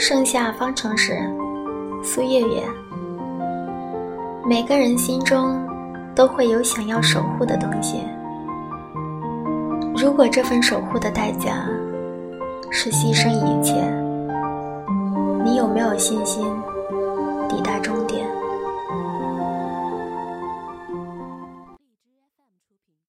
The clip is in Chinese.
盛夏方程式，苏月月。每个人心中都会有想要守护的东西。如果这份守护的代价是牺牲一切，你有没有信心